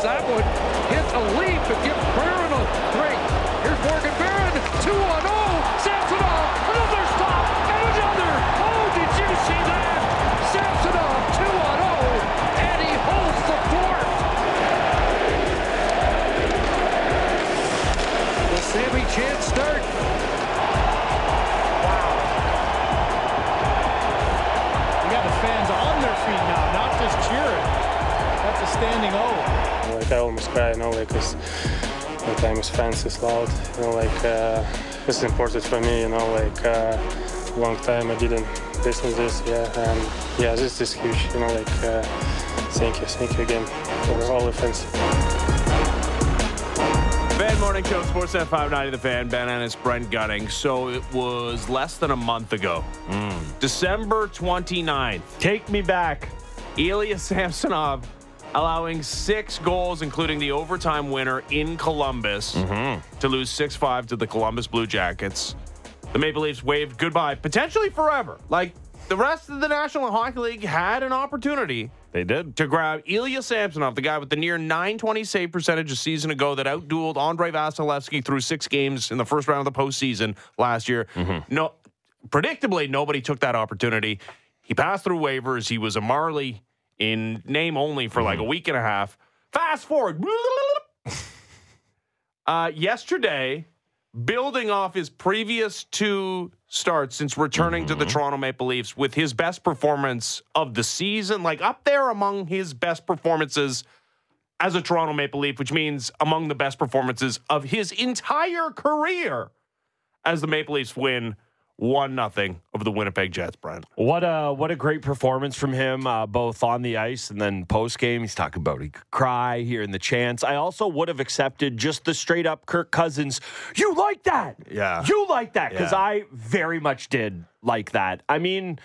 That would hit a leap and give cry, you know, like because the time is fans is loud, you know, like uh, it's important for me, you know, like uh, long time I didn't listen to this, yeah, and yeah, this is huge, you know, like uh, thank you, thank you again for all the fans. Fan Morning Show, Sportsnet 590 The Fan, Ben Ennis, Brent Gunning. So it was less than a month ago. December 29th. Take me back. Ilya Samsonov allowing six goals, including the overtime winner in Columbus, mm-hmm. to lose 6 5 to the Columbus Blue Jackets. The Maple Leafs waved goodbye, potentially forever. Like the rest of the National Hockey League had an opportunity They did. to grab Ilya Samsonov, the guy with the near 920 save percentage a season ago that outdueled Andrei Vasilevskiy through six games in the first round of the postseason last year. Mm-hmm. No, predictably, nobody took that opportunity. He passed through waivers. He was a Marlie in name only for like a week and a half. Fast forward. uh, yesterday, building off his previous two starts since returning to the Toronto Maple Leafs with his best performance of the season, like up there among his best performances as a Toronto Maple Leaf, which means among the best performances of his entire career as the Maple Leafs win one nothing over the Winnipeg Jets, Brent. What a what a great performance from him, uh, both on the ice and then post game. He's talking about he could cry here in the chance. I also would have accepted just the straight up Kirk Cousins. You like that? Yeah. You like that because Yeah. I very much did like that. I mean.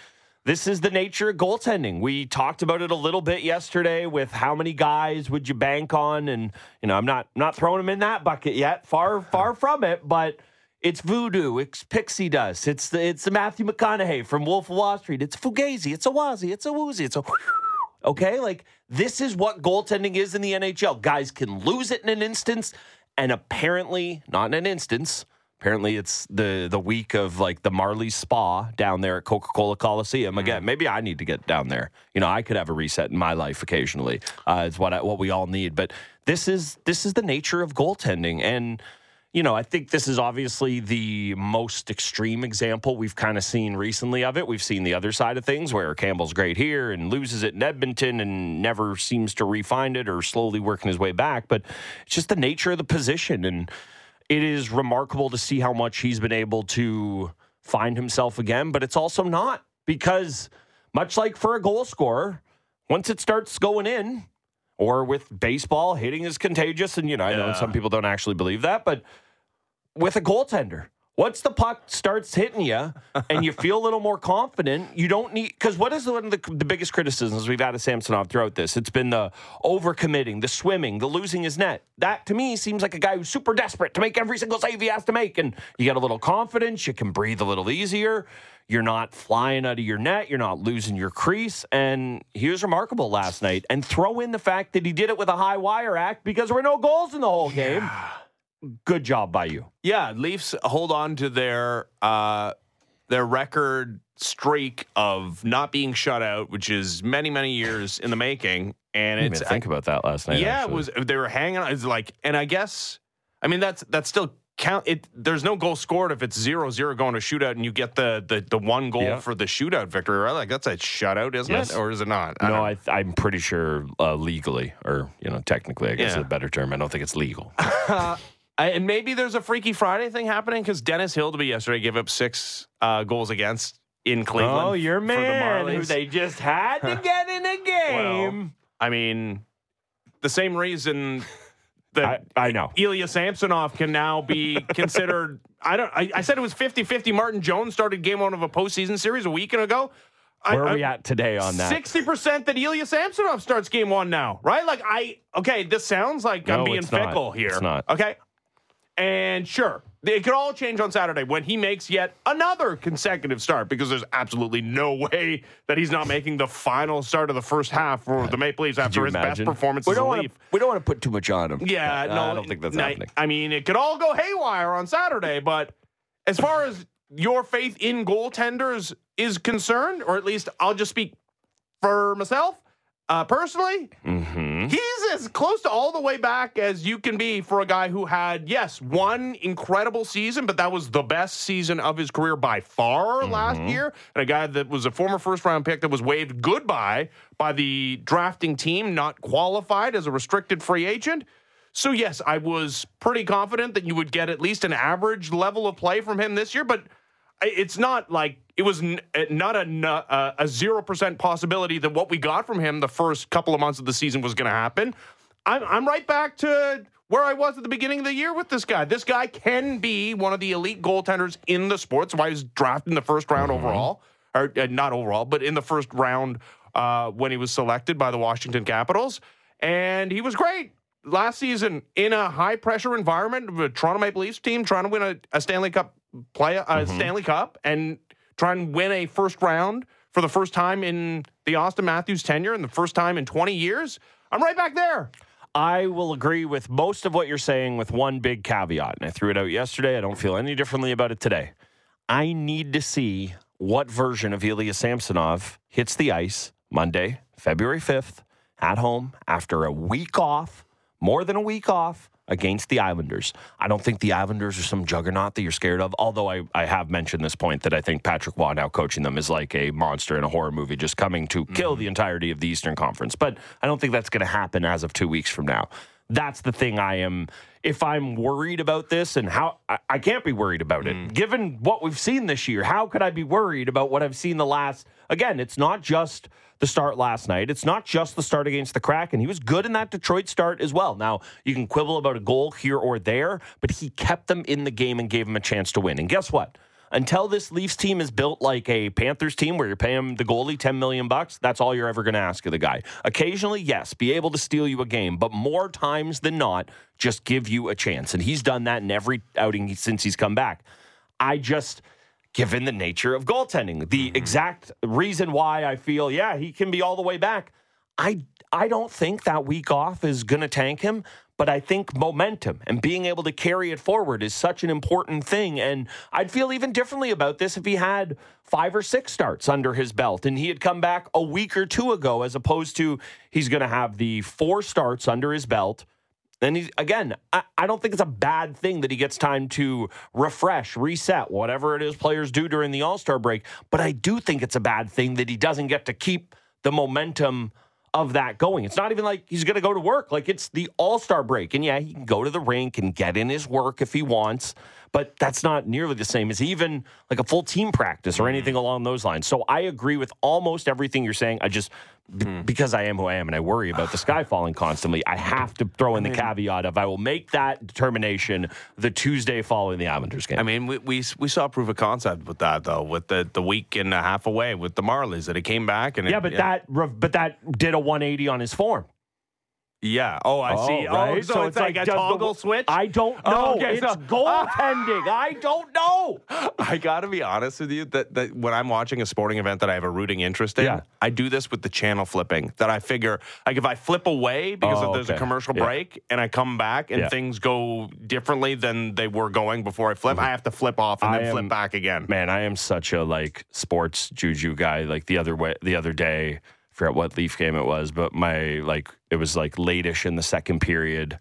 This is the nature of goaltending. We talked about it a little bit yesterday with how many guys would you bank on, and you know I'm not not throwing them in that bucket yet. Far far from it, but it's voodoo. It's pixie dust. It's the it's the Matthew McConaughey from Wolf of Wall Street. It's Fugazi. It's a Wazi. It's a Woozy. It's a okay. Like this is what goaltending is in the NHL. Guys can lose it in an instance, and apparently not in an instance. Apparently, it's the the week of like the Marlie Spa down there at Coca Cola Coliseum. Again, maybe I need to get down there. You know, I could have a reset in my life occasionally. Uh, it's what I, what we all need. But this is this is the nature of goaltending, and you know, I think this is obviously the most extreme example we've kind of seen recently of it. We've seen the other side of things where Campbell's great here and loses it in Edmonton and never seems to refine it or slowly working his way back. But it's just the nature of the position. And it is remarkable to see how much he's been able to find himself again. But it's also not because, much like for a goal scorer, once it starts going in, or with baseball, hitting is contagious. And, you know, I know Yeah. some people don't actually believe that, but with a goaltender, once the puck starts hitting you and you feel a little more confident, you don't need because what is one of the, the biggest criticisms we've had of Samsonov throughout this? It's been the overcommitting, the swimming, the losing his net. That to me seems like a guy who's super desperate to make every single save he has to make. And you get a little confidence, you can breathe a little easier. You're not flying out of your net. You're not losing your crease. And he was remarkable last night. And throw in the fact that he did it with a high wire act because there were no goals in the whole game. Good job by you. Yeah, Leafs hold on to their uh, their record streak of not being shut out, which is many many years in the making. And I didn't it's even think about that last night. yeah, actually. it was they were hanging on. It's like, and I guess, I mean that's that's still count. It there's no goal scored if it's zero zero going to shootout and you get the the, the one goal Yeah. for the shootout victory. Right? Like that's a shutout, isn't Yes. it, or is it not? I no, I, I'm pretty sure uh, legally, or you know, technically, I guess Yeah. is a better term. I don't think it's legal. I- and maybe there's a Freaky Friday thing happening because Dennis Hildeby yesterday gave up six uh, goals against in Cleveland. oh, your for the man, who they just had to get in a game. I mean, the same reason that I, I know. Ilya Samsonov can now be considered. I don't. I, I said it was 50-50. Martin Jones started game one of a postseason series a week ago. Where are we at today on that? Sixty percent that Ilya Samsonov starts game one now, right? Like I okay, this sounds like I'm being it's not. fickle here. It's not. Okay. And sure, it could all change on Saturday when he makes yet another consecutive start because there's absolutely no way that he's not making the final start of the first half for the Maple Leafs after his imagine? best performance We as a don't wanna- Leaf. we don't want to put too much on him. Yeah, Uh, no, I don't think that's no, happening. I mean, it could all go haywire on Saturday, but as far as your faith in goaltenders is concerned, or at least I'll just speak for myself uh, personally, Mm-hmm. he's as close to all the way back as you can be for a guy who had, yes, one incredible season, but that was the best season of his career by far last year. And a guy that was a former first round pick that was waved goodbye by the drafting team, not qualified as a restricted free agent. So, yes, I was pretty confident that you would get at least an average level of play from him this year, but it's not like it was n- uh, not a n- uh, a zero percent possibility that what we got from him the first couple of months of the season was going to happen. I'm I'm right back to where I was at the beginning of the year with this guy. This guy can be one of the elite goaltenders in the sport. Why he was drafted in the first round overall, or uh, not overall, but in the first round uh, when he was selected by the Washington Capitals, and he was great last season in a high pressure environment of a Toronto Maple Leafs team trying to win a, a Stanley Cup play a Stanley Cup and try and win a first round for the first time in the Auston Matthews tenure and the first time in 20 years. I'm right back there. I will agree with most of what you're saying with one big caveat. And I threw it out yesterday. I don't feel any differently about it today. I need to see what version of Ilya Samsonov hits the ice Monday, February 5th, at home after a week off, more than a week off against the Islanders. I don't think the Islanders are some juggernaut that you're scared of, although I, I have mentioned this point that I think Patrick Roy now coaching them is like a monster in a horror movie just coming to kill mm-hmm. the entirety of the Eastern Conference. But I don't think that's going to happen as of two weeks from now. That's the thing I am. If I'm worried about this and how I, I can't be worried about it, mm. given what we've seen this year, how could I be worried about what I've seen the last? Again, it's not just the start last night. It's not just the start against the Kraken. He was good in that Detroit start as well. Now, you can quibble about a goal here or there, but he kept them in the game and gave them a chance to win. And guess what? Until this Leafs team is built like a Panthers team where you're paying the goalie 10 million bucks, that's all you're ever going to ask of the guy. Occasionally, yes, be able to steal you a game, but more times than not, just give you a chance. And he's done that in every outing since he's come back. I just given the nature of goaltending. The mm-hmm. exact reason why I feel, yeah, he can be all the way back. I I don't think that week off is going to tank him, but I think momentum and being able to carry it forward is such an important thing. And I'd feel even differently about this if he had five or six starts under his belt and he had come back a week or two ago, as opposed to he's going to have the four starts under his belt. And he's again, I, I don't think it's a bad thing that he gets time to refresh, reset, whatever it is players do during the All Star break. But I do think it's a bad thing that he doesn't get to keep the momentum of that going. It's not even like he's going to go to work. Like it's the All Star break. And yeah, he can go to the rink and get in his work if he wants, but that's not nearly the same as even like a full team practice or anything mm. along those lines. So I agree with almost everything you're saying. I just, b- because I am who I am and I worry about the sky falling constantly, I have to throw in the caveat of I will make that determination the Tuesday following the Islanders game. I mean, we, we we saw proof of concept with that though, with the the week and a half away with the Marlies that it came back and yeah, it- but it- that re- but that did a 180 on his form. Yeah. Oh, I see. Oh, right? Oh, so, it's, like, a does the- toggle switch. I don't Oh, know. okay, it's so- goaltending. I don't know. I got to be honest with you that, that when I'm watching a sporting event that I have a rooting interest in, Yeah. I do this with the channel flipping. That I figure, like, if I flip away because Oh, there's okay. a commercial Yeah. break and I come back and Yeah. things go differently than they were going before I flip, I have to flip off and I then am- flip back again. Man, I am such a like sports juju guy. Like the other way, the other day, I forgot what Leaf game it was, but my like it was like lateish in the second period,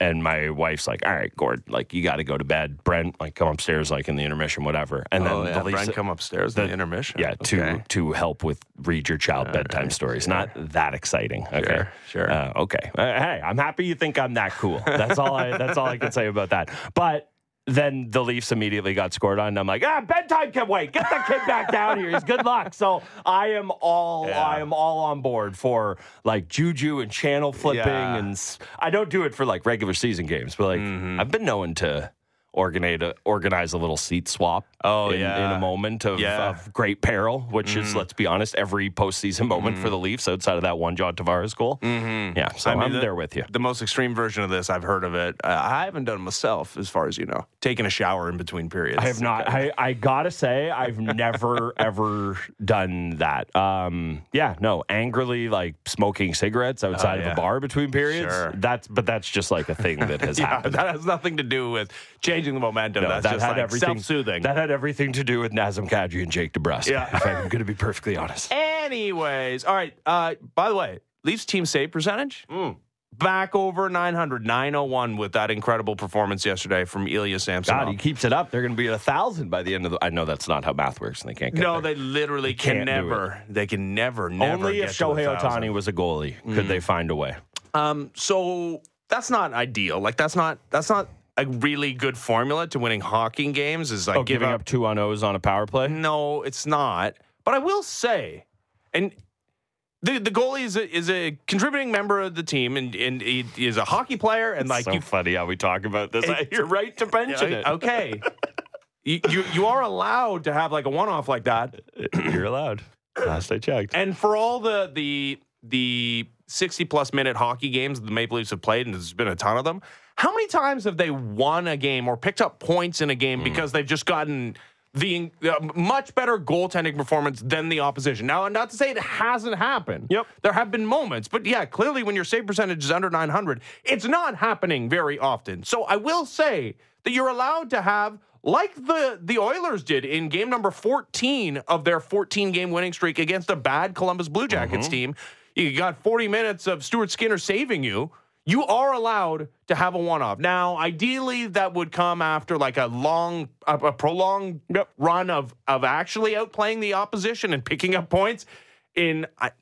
and my wife's like, "All right, Gord, like you got to go to bed." Brent, like come upstairs, like in the intermission, whatever. And oh, then yeah, the Leafs Brent come upstairs in the intermission. Yeah, to Okay. to help with read your child bedtime stories. Not that exciting. Okay, Sure, sure. Uh, okay. Uh, hey, I'm happy you think I'm that cool. That's all. I that's all I can say about that. But then the Leafs immediately got scored on. And I'm like, ah, bedtime can wait. Get the kid back down here. He's good luck. So I am all Yeah. I am all on board for like juju and channel flipping, Yeah. and I don't do it for like regular season games, but like Mm-hmm. I've been known to organize a, organize a little seat swap. Oh, in, yeah. in a moment of, Yeah. of great peril, which is let's be honest, every postseason moment for the Leafs outside of that one John Tavares goal. Mm-hmm. Yeah, so I mean, I'm the- there with you. The most extreme version of this, I've heard of it. Uh, I haven't done it myself, as far as you know, taking a shower in between periods. I have not. I, I gotta say, I've never ever done that. Um, yeah, no, angrily like smoking cigarettes outside of Oh, yeah. a bar between periods. Sure. That's but that's just like a thing that has Yeah, happened. that has nothing to do with changing the momentum. No, That's that just had like everything self-soothing. That had everything to do with Nazem Kadri and Jake DeBrusk. Yeah. if I'm going to be perfectly honest. Anyways, all right. Uh, by the way, Leafs team save percentage Mm. back over 900, 901 with that incredible performance yesterday from Ilya Samsonov. God, he keeps it up. They're going to be at a thousand by the end of the. I know that's not how math works, and they can't get no, there. they literally can't can never. They can never, never. Only if Shohei. Ohtani was a goalie could they find a way. Um, so that's not ideal. Like that's not that's not a really good formula to winning hockey games. Is like Oh, giving up. up two on O's on a power play. No, it's not. But I will say, and the the goalie is a, is a contributing member of the team, and and he is a hockey player, and like so you funny how we talk about this. It- You're right to mention Yeah, it. Okay. you, you you are allowed to have like a one off like that, You're allowed. Last I checked. and for all the the the sixty plus minute hockey games the Maple Leafs have played, and there's been a ton of them. How many times have they won a game or picked up points in a game Hmm. because they've just gotten the uh, much better goaltending performance than the opposition? Now, not to say it hasn't happened. Yep. there have been moments, but yeah, clearly when your save percentage is under nine hundred, it's not happening very often. So I will say that you're allowed to have like the the Oilers did in game number 14 of their 14 game winning streak against a bad Columbus Blue Jackets team. You got 40 minutes of Stuart Skinner saving you. You are allowed to have a one off. Now, ideally, that would come after like a long, a, a prolonged run of of actually outplaying the opposition and picking up points in. I,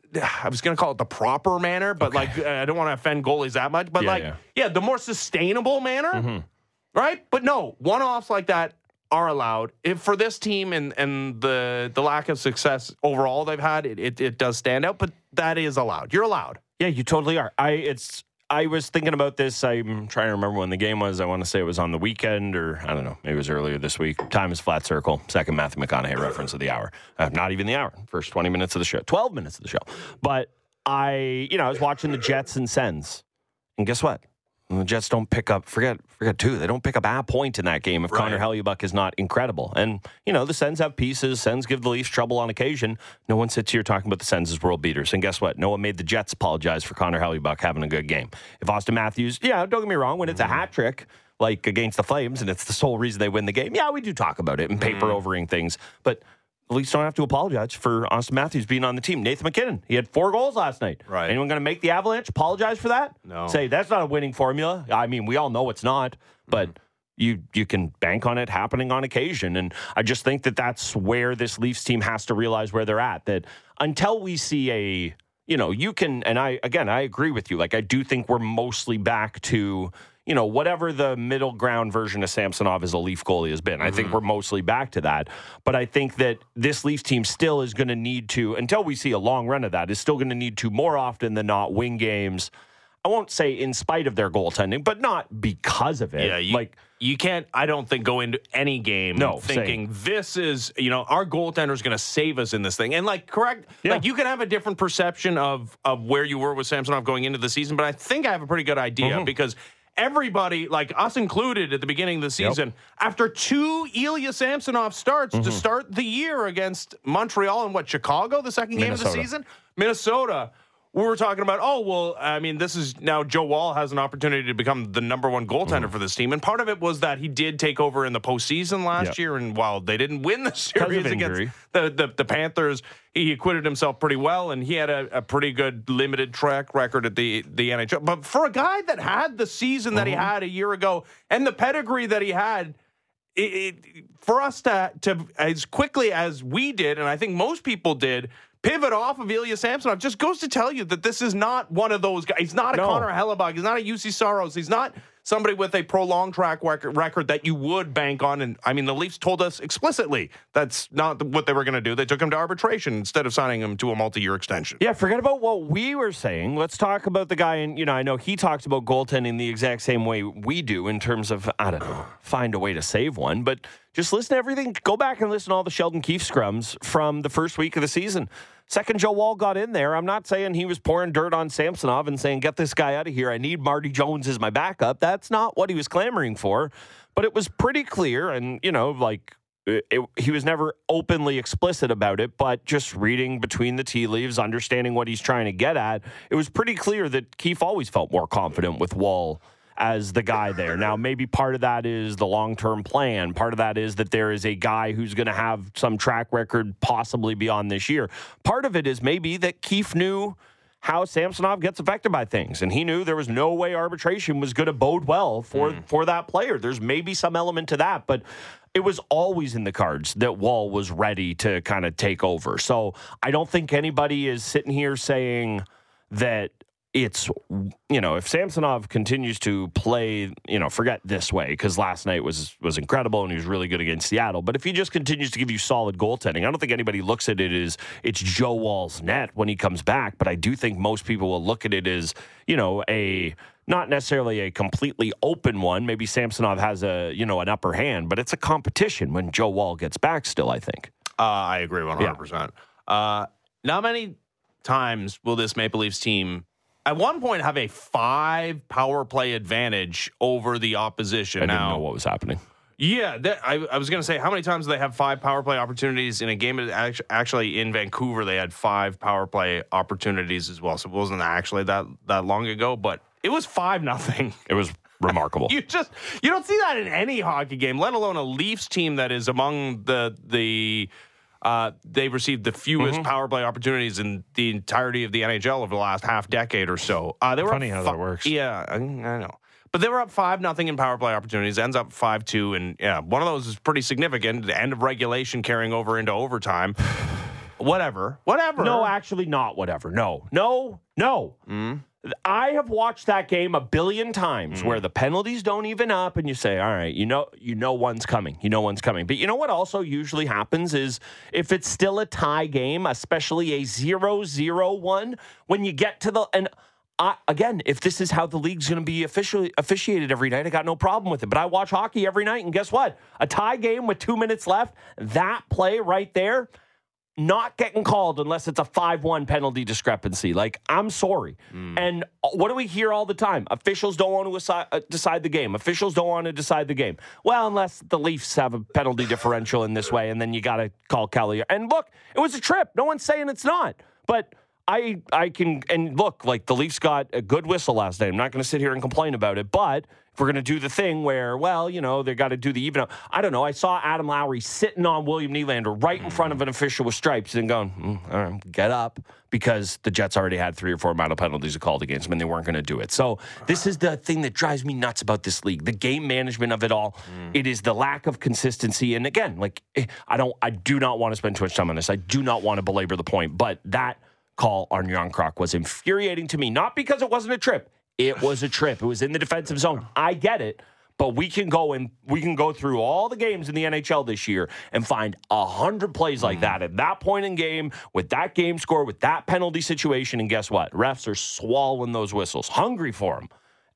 I was going to call it the proper manner, but like I don't want to offend goalies that much. But Yeah, like, yeah. yeah, the more sustainable manner mm-hmm. right? But no, one-offs like that are allowed. If for this team and and the the lack of success overall they've had, it, it it does stand out. But that is allowed. You're allowed. Yeah, you totally are. I it's I was thinking about this. I'm trying to remember when the game was. I want to say it was on the weekend or I don't know. Maybe it was earlier this week. Time is flat circle. Second Matthew McConaughey reference of the hour. Uh, not even the hour. First 20 minutes of the show. 12 minutes of the show. But I, you know, I was watching the Jets and Sens. And guess what? The Jets don't pick up, forget, forget two. They don't pick up a point in that game if Connor Hellebuyck is not incredible. And, you know, the Sens have pieces. Sens give the Leafs trouble on occasion. No one sits here talking about the Sens as world beaters. And guess what? No one made the Jets apologize for Connor Hellebuyck having a good game. If Auston Matthews, yeah, don't get me wrong, when it's a mm-hmm. hat trick, like against the Flames, and it's the sole reason they win the game, yeah, we do talk about it and paper mm-hmm. overing things. But the Leafs don't have to apologize for Auston Matthews being on the team. Nathan MacKinnon, he had four goals last night. Right. Anyone going to make the Avalanche apologize for that? No. Say that's not a winning formula. I mean, we all know it's not, but mm-hmm. you you can bank on it happening on occasion. And I just think that that's where this Leafs team has to realize where they're at. That until we see a you know, you can, and I, again, I agree with you. Like, I do think we're mostly back to, you know, whatever the middle ground version of Samsonov as a Leaf goalie has been. I think we're mostly back to that. But I think that this Leafs team still is going to need to, until we see a long run of that, is still going to need to more often than not win games. I won't say in spite of their goaltending, but not because of it. Yeah, you, like, you can't. I don't think go into any game No, thinking this is you know our goaltender is going to save us in this thing. And like correct, Yeah. like you can have a different perception of of where you were with Samsonov going into the season, but I think I have a pretty good idea Mm-hmm. because. Everybody, like us included, at the beginning of the season, after two Ilya Samsonov starts Mm-hmm. to start the year against Montreal and what Chicago, the second game of the season, Minnesota. We were talking about, oh, well, I mean, this is now Joe Woll has an opportunity to become the number one goaltender for this team. And part of it was that he did take over in the postseason last Yep. year. And while they didn't win the series against the, the, the Panthers, he acquitted himself pretty well. And he had a, a pretty good limited track record at the, the NHL. But for a guy that had the season that he had a year ago and the pedigree that he had, it, it, for us to to as quickly as we did, and I think most people did, pivot off of Ilya Samsonov just goes to tell you that this is not one of those guys. He's not a No. Connor Hellebuyck. He's not a Juuse Saros. He's not somebody with a prolonged track record, that you would bank on. And I mean, the Leafs told us explicitly that's not what they were going to do. They took him to arbitration instead of signing him to a multi-year extension. Yeah, forget about what we were saying. Let's talk about the guy. And you know, I know he talks about goaltending the exact same way we do in terms of I don't know, find a way to save one. But just listen to everything. Go back and listen to all the Sheldon Keefe scrums from the first week of the season. Second Joe Woll got in there. I'm not saying he was pouring dirt on Samsonov and saying, get this guy out of here. I need Marty Jones as my backup. That's not what he was clamoring for. But it was pretty clear. And, you know, like it, it, he was never openly explicit about it, but just reading between the tea leaves, understanding what he's trying to get at, it was pretty clear that Keefe always felt more confident with Woll as the guy there. Now, maybe part of that is the long term plan. Part of that is that there is a guy who's going to have some track record possibly beyond this year. Part of it is maybe that Keefe knew how Samsonov gets affected by things. And he knew there was no way arbitration was going to bode well for, mm. for that player. There's maybe some element to that, but it was always in the cards that Woll was ready to kind of take over. So I don't think anybody is sitting here saying that it's you know if Samsonov continues to play you know forget this way because last night was was incredible and he was really good against Seattle but if he just continues to give you solid goaltending I don't think anybody looks at it as it's Joe Woll's net when he comes back but I do think most people will look at it as you know a not necessarily a completely open one. Maybe Samsonov has a you know an upper hand but it's a competition when Joe Woll gets back still I think. Uh, I agree 100% yeah. uh, not many times will this Maple Leafs team at one point have a five power play advantage over the opposition. I now, didn't know what was happening. Yeah, that, I, I, was going to say, how many times do they have five power play opportunities in a game? Actually, in Vancouver, they had five power play opportunities as well. So it wasn't actually that that long ago, but it was five nothing. It was remarkable. you just you don't see that in any hockey game, let alone a Leafs team that is among the the uh, they received the fewest mm-hmm. power play opportunities in the entirety of the NHL over the last half decade or so. Uh, they were funny how fi- that works. Yeah, I, I know. But they were up five nothing in power play opportunities. Ends up five two, and yeah, one of those is pretty significant. The end of regulation carrying over into overtime. whatever, whatever. No, actually, not whatever. No, no, no. Mm. I have watched that game a billion times mm where the penalties don't even up and you say, all right, you know, you know one's coming. You know one's coming. But you know what also usually happens is if it's still a tie game, especially a 0-0 one, when you get to the and I, again, if this is how the league's going to be officially officiated every night, I got no problem with it. But I watch hockey every night, and guess what? A tie game with two minutes left, that play right there, not getting called unless it's a 5-1 penalty discrepancy. Like, I'm sorry. Mm. And what do we hear all the time? Officials don't want to assi- uh, decide the game. Officials don't want to decide the game. Well, unless the Leafs have a penalty differential in this way, and then you got to call Kelly. And look, it was a trip. No one's saying it's not. But I I can and look like the Leafs got a good whistle last night. I'm not going to sit here and complain about it, but if we're going to do the thing where, well, you know, they got to do the even. I don't know. I saw Adam Lowry sitting on William Nylander right in front of an official with stripes and going, mm, all right, get up because the Jets already had three or four minor penalties called against them and they weren't going to do it. So this is the thing that drives me nuts about this league: the game management of it all. Mm. It is the lack of consistency. And again, like eh, I don't, I do not want to spend too much time on this. I do not want to belabor the point, but that call on Jarnkrok was infuriating to me, not because it wasn't a trip. It was a trip. It was in the defensive zone. I get it. But we can go and we can go through all the games in the NHL this year and find a hundred plays like mm. that at that point in game with that game score with that penalty situation. And guess what? Refs are swallowing those whistles, hungry for them.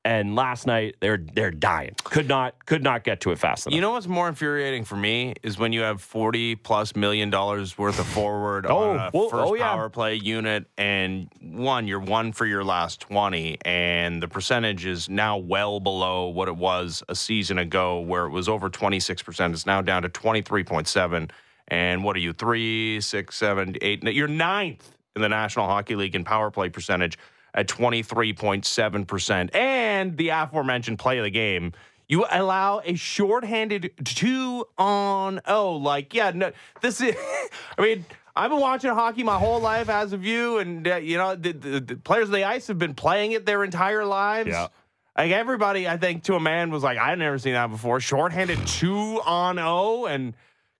And last night they're they're dying. Could not could not get to it fast enough. You know what's more infuriating for me is when you have forty plus million dollars worth of forward oh, on a well, oh, first oh, yeah. power play unit, and one you're one for your last twenty, and the percentage is now well below what it was a season ago, where it was over twenty six percent. It's now down to twenty three point seven. And what are you three, six, seven, eight? You're ninth in the National Hockey League in power play percentage at 23.7%. And the aforementioned play of the game, you allow a shorthanded two on oh, like, yeah, no, this is, I mean, I've been watching hockey my whole life as of you, and, uh, you know, the, the, the, players of the ice have been playing it their entire lives. Yeah. Like everybody, I think, to a man was like, I've never seen that before. Shorthanded two on O, and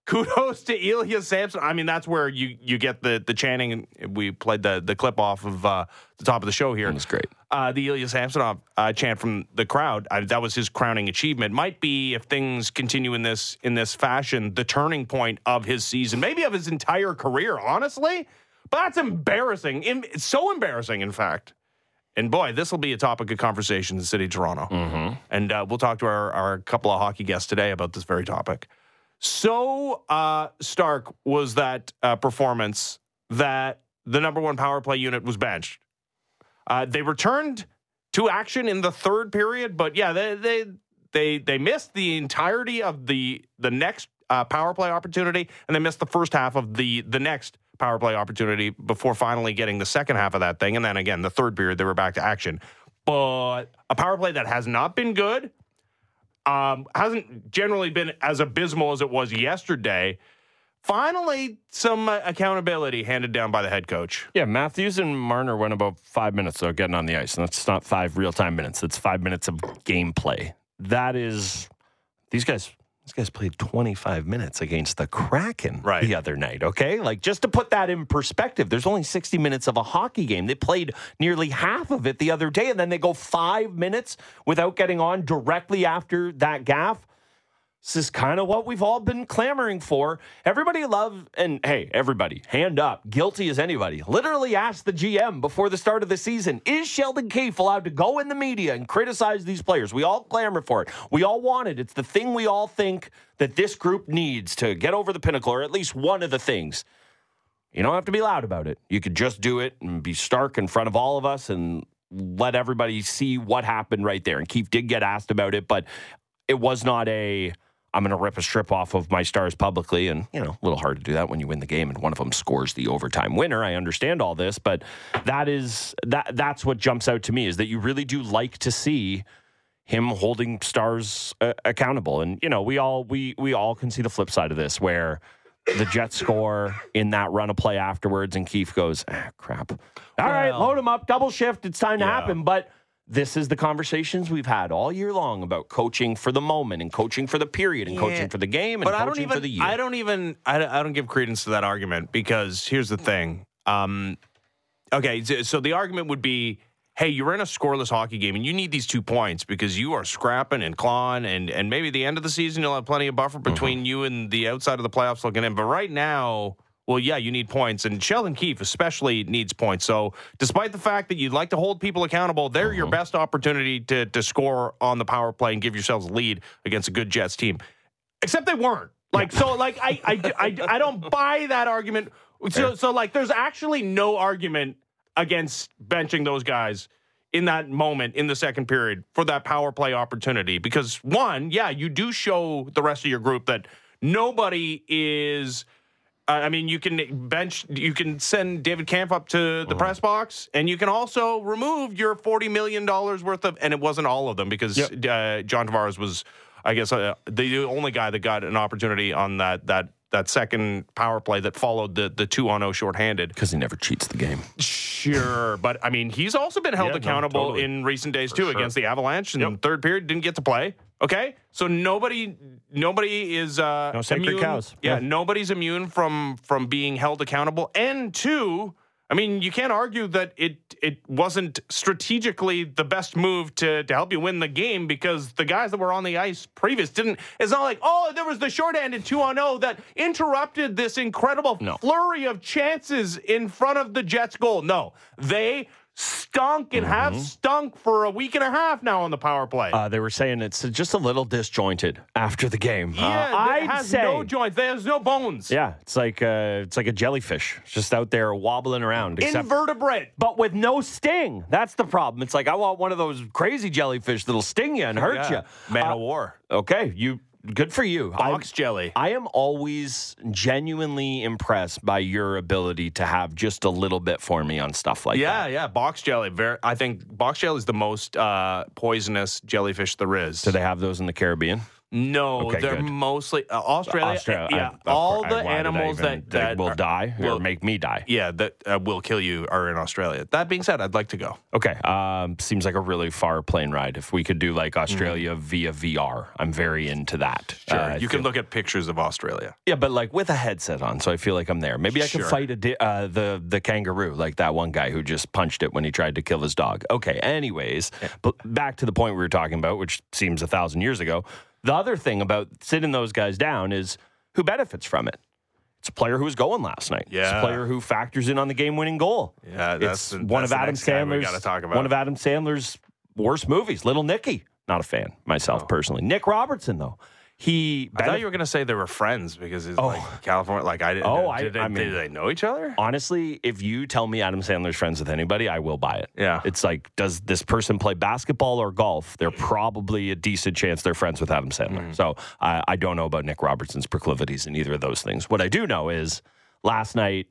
kudos to Ilya Samson. I mean, that's where you you get the the chanting. We played the the clip off of uh, the top of the show here. Was great. Uh, the Ilya Samsonov uh, chant from the crowd. Uh, that was his crowning achievement. Might be if things continue in this in this fashion, the turning point of his season, maybe of his entire career. Honestly, but that's embarrassing. It's so embarrassing, in fact. And boy, this will be a topic of conversation in the city of Toronto. Mm-hmm. And uh, we'll talk to our, our couple of hockey guests today about this very topic. So uh, stark was that uh, performance that the number one power play unit was benched. Uh, they returned to action in the third period, but yeah, they they they, they missed the entirety of the the next uh, power play opportunity, and they missed the first half of the the next power play opportunity before finally getting the second half of that thing, and then again the third period they were back to action. But a power play that has not been good um, hasn't generally been as abysmal as it was yesterday. Finally, some uh, accountability handed down by the head coach. Yeah, Matthews and Marner went about five minutes though getting on the ice, and that's not five real time minutes. That's five minutes of gameplay. That is these guys. These guys played 25 minutes against the Kraken Right. the other night. Okay, like just to put that in perspective, there's only 60 minutes of a hockey game. They played nearly half of it the other day, and then they go five minutes without getting on directly after that gaff. This is kind of what we've all been clamoring for. Everybody love and hey, everybody, hand up, guilty as anybody. Literally asked the GM before the start of the season, is Sheldon Keefe allowed to go in the media and criticize these players? We all clamor for it. We all want it. It's the thing we all think that this group needs to get over the pinnacle, or at least one of the things. You don't have to be loud about it. You could just do it and be stark in front of all of us and let everybody see what happened right there. And Keefe did get asked about it, but it was not a I'm going to rip a strip off of my stars publicly. And, you know, a little hard to do that when you win the game and one of them scores the overtime winner. I understand all this, but that is that that's what jumps out to me is that you really do like to see him holding stars uh, accountable. And, you know, we all we we all can see the flip side of this where the Jets score in that run of play afterwards and Keefe goes, ah, crap. All right, Well- load him up, double shift. It's time to Yeah. happen. But this is the conversations we've had all year long about coaching for the moment and coaching for the period and Yeah. coaching for the game and but coaching even. for the year. I don't even. I don't, I don't give credence to that argument because here's the thing. Um, okay, so, the argument would be, hey, you're in a scoreless hockey game and you need these two points because you are scrapping and clawing, and and maybe the end of the season you'll have plenty of buffer between you and the outside of the playoffs looking in. But right now. Well, yeah, you need points, and Sheldon Keefe especially needs points. So, despite the fact that you'd like to hold people accountable, they're your uh-huh. best opportunity to to score on the power play and give yourselves a lead against a good Jets team except they weren't. Like so, like I, I, I, I don't buy that argument. So, so like, there's actually no argument against benching those guys in that moment in the second period for that power play opportunity because one, yeah, you do show the rest of your group that nobody is. I mean, you can bench, you can send David Kampf up to the press box, and you can also remove your forty million dollars worth of, and it wasn't all of them because uh, John Tavares was, I guess, uh, the only guy that got an opportunity on that that that second power play that followed the the two on zero shorthanded. because he never cheats the game. Sure, but I mean, he's also been held Yeah, no, accountable totally. in recent days too sure. against the Avalanche. In Yep. third period, didn't get to play. Okay, so nobody, nobody is uh, No sacred immune. cows. Yeah, Yeah. nobody's immune from from being held accountable. And two, I mean, you can't argue that it it wasn't strategically the best move to to help you win the game because the guys that were on the ice previous didn't. It's not like oh, there was the shorthanded two on zero that interrupted this incredible No. flurry of chances in front of the Jets goal. No, they stunk and have stunk for a week and a half now on the power play. Uh, they were saying it's just a little disjointed after the game. yeah, uh, it I'd has say, no joints. There's no bones. yeah, it's like uh, it's like a jellyfish just out there wobbling around. Except, Invertebrate. but with no sting. That's the problem. It's like I want one of those crazy jellyfish that'll sting you and hurt Yeah. you. Man Uh, of war. Okay, you good for you. I'm- Box jelly. I am always genuinely impressed by your ability to have just a little bit for me on stuff like Yeah, that. Yeah, yeah. Box jelly. Very. I think box jelly is the most uh, poisonous jellyfish there is. Do they have those in the Caribbean? No, Okay, they're good. mostly uh, Australia. Australia. Yeah, I- all I- the why did I animals even- that, that will are- die or will- make me die. Yeah, that uh, will kill you are in Australia. That being said, I'd like to go. Okay. Um, seems like a really far plane ride. If we could do like Australia via VR, I'm very into that. Mm-hmm. Sure, Uh, you can look at pictures of Australia. Yeah, but like with a headset on, so I feel like I'm there. Maybe I can Sure. fight a di- uh, the the kangaroo, like that one guy who just punched it when he tried to kill his dog. Okay. Anyways, but back to the point we were talking about, which seems a thousand years ago. The other thing about sitting those guys down is who benefits from it. It's a player who was going last night. It's Yeah. a player who factors in on the game-winning goal. Yeah, that's it's the- one that's of Adam Sandler's. talk about. One of Adam Sandler's worst movies, Little Nicky. Not a fan myself oh. personally. Nick Robertson though, he. I thought you were going to say they were friends because it's Oh. like California. Like I didn't. Oh, I- they, I mean- did they know each other? Honestly, if you tell me Adam Sandler's friends with anybody, I will buy it. Yeah. It's like, does this person play basketball or golf? They're probably a decent chance they're friends with Adam Sandler. Mm-hmm. So I, I don't know about Nick Robertson's proclivities in either of those things. What I do know is last night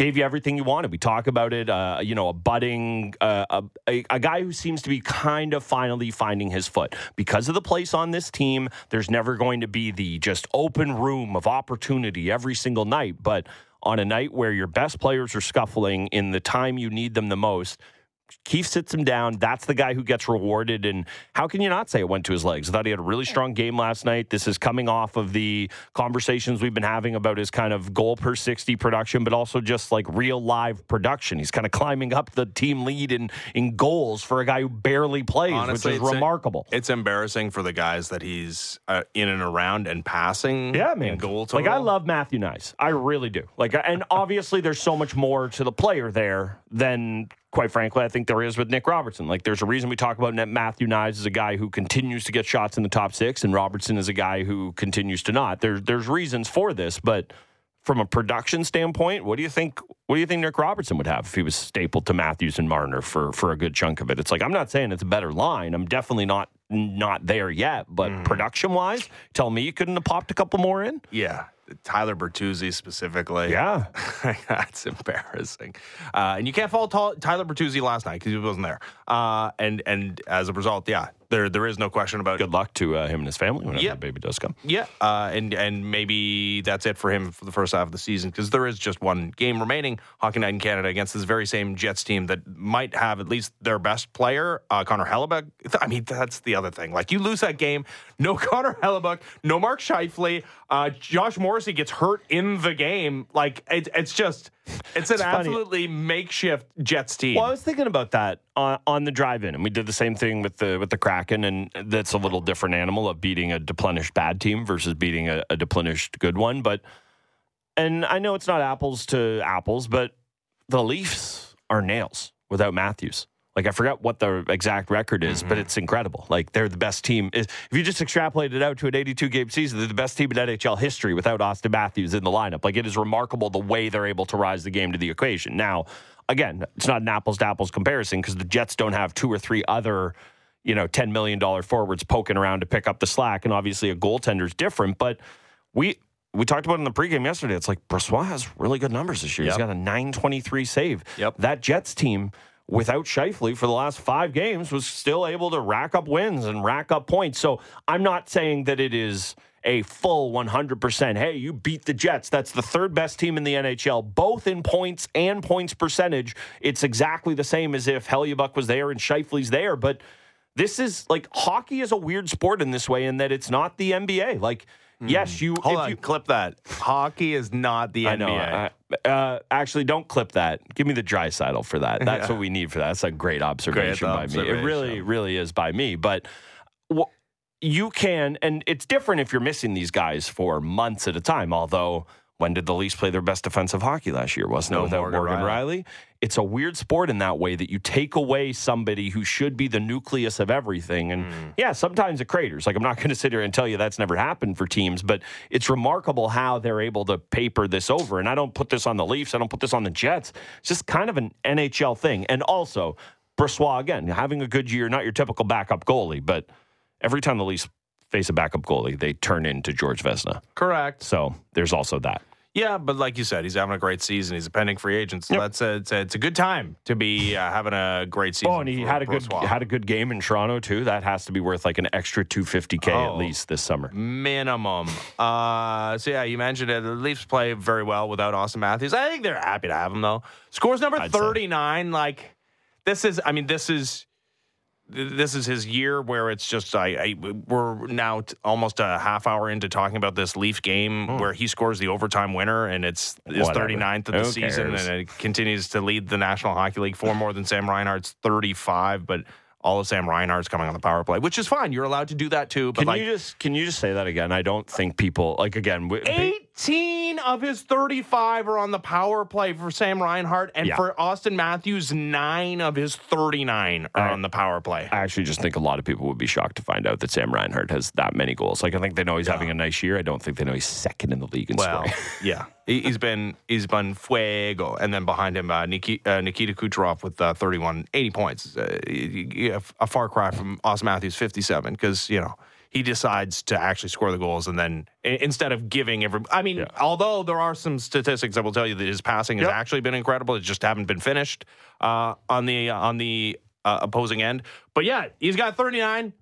gave you everything you wanted. We talk about it. Uh, you know, a budding, uh, a, a, guy who seems to be kind of finally finding his foot because of the place on this team. There's never going to be the just open room of opportunity every single night, but on a night where your best players are scuffling in the time you need them the most. Keefe sits him down. That's the guy who gets rewarded. And how can you not say it went to his legs? I thought he had a really strong game last night. This is coming off of the conversations we've been having about his kind of goal per 60 production, but also just like real live production. He's kind of climbing up the team lead in, in goals for a guy who barely plays, Honestly, which is it's a- remarkable. It's embarrassing for the guys that he's uh, in and around and passing. Yeah, man. In goal like I love Matthew Knies. I really do. Like, and obviously there's so much more to the player there than, quite frankly, I think there is with Nick Robertson. Like, there's a reason we talk about Net- Matthew Knies as a guy who continues to get shots in the top six, and Robertson is a guy who continues to not. There's there's reasons for this, but from a production standpoint, what do you think? What do you think Nick Robertson would have if he was stapled to Matthews and Marner for for a good chunk of it? It's like I'm not saying it's a better line. I'm definitely not not there yet, but Mm. production wise, tell me you couldn't have popped a couple more in. Yeah, Tyler Bertuzzi specifically. Yeah. that's embarrassing. Uh, and you can't fault Tyler Bertuzzi last night because he wasn't there. Uh, and and as a result, yeah, there there is no question about Good luck to uh, him and his family whenever Yep. the baby does come. Yeah, uh, and and maybe that's it for him for the first half of the season because there is just one game remaining. Hockey Night in Canada against this very same Jets team that might have at least their best player, uh, Connor Hellebuyck. I mean, that's the other thing. Like you lose that game, no Connor Hellebuyck, no Mark Scheifele, uh, Josh Morrissey gets hurt in the game. Like it, it's just it's an funny. absolutely makeshift Jets team. Well, I was thinking about that on, on the drive-in, and we did the same thing with the with the Kraken, and that's a little different animal of beating a deplenished bad team versus beating a, a deplenished good one. But and I know it's not apples to apples, but the Leafs are nails without Matthews. Like I forgot what the exact record is, but mm-hmm. it's incredible. Like they're the best team. If you just extrapolate it out to an 82 game season, they're the best team in NHL history without Auston Matthews in the lineup. Like it is remarkable the way they're able to rise the game to the equation. Now, again, it's not an apples to apples comparison because the Jets don't have two or three other, you know, $10 million forwards poking around to pick up the slack. And obviously a goaltender is different, but we we talked about in the pregame yesterday. It's like Brossoit has really good numbers this year. He's got a 923 save. Yep. That Jets team without Scheifele for the last five games was still able to rack up wins and rack up points. So I'm not saying that it is a full 100%. Hey, you beat the Jets. That's the third best team in the NHL, both in points and points percentage. It's exactly the same as if Hellebuyck was there and Scheifele's there. But this is like hockey is a weird sport in this way in that it's not the NBA. Like, yes, you. Hold if on, you, clip that. Hockey is not the I NBA. know. I- uh, actually, don't clip that. Give me the dry sidle for that. That's what we need for that. That's a great observation by me. It really, really is by me. But wh- you can, and it's different if you're missing these guys for months at a time. Although, when did the Leafs play their best defensive hockey last year? Wasn't No it without Morgan Morgan, Rielly. Rielly? It's a weird sport in that way that you take away somebody who should be the nucleus of everything. And hmm. yeah, sometimes it craters. Like, I'm not going to sit here and tell you that's never happened for teams, but it's remarkable how they're able to paper this over. And I don't put this on the Leafs, I don't put this on the Jets. It's just kind of an NHL thing. And also, Brossoit, again, having a good year, not your typical backup goalie, but every time the Leafs face a backup goalie, they turn into George Vezina. Correct. So there's also that. Yeah, but like you said, he's having a great season. He's a pending free agent, so Yep. that's a, it's a it's a good time to be uh, having a great season. Oh, and he had a good had a good game in Toronto too. That has to be worth like an extra 250k at Oh. least this summer. minimum. Uh, so yeah, you mentioned it. The Leafs play very well without Auston Matthews. I think they're happy to have him though. Scores number thirty nine. Like this is. I mean, this is. This is his year where it's just I, I we're now t- almost a half hour into talking about this Leaf game where he scores the overtime winner and it's his Hmm. Whatever. 39th of the Who season cares? and it continues to lead the National Hockey League for more than Sam Reinhart's 35 but all of Sam Reinhart's coming on the power play which is fine you're allowed to do that too but Can like you just can you just say that again? I don't think people like again. w- big- 18 of his 35 are on the power play for Sam Reinhart, and Yeah. for Auston Matthews, nine of his 39 are I- on the power play. I actually just think a lot of people would be shocked to find out that Sam Reinhart has that many goals. Like I think they know he's having a nice year. I don't think they know he's second in the league in well, scoring. yeah, He- he's been he's been fuego, and then behind him, uh, Nikita, uh, Nikita Kucherov with uh, 31, 80 points. Uh, a far cry from Auston Matthews, 57, because you know he decides to actually score the goals, and then instead of giving every, I mean, Yeah. although there are some statistics that will tell you that his passing has actually been incredible, it just haven't been finished uh, on the on the uh, opposing end. But yeah, he's got 39.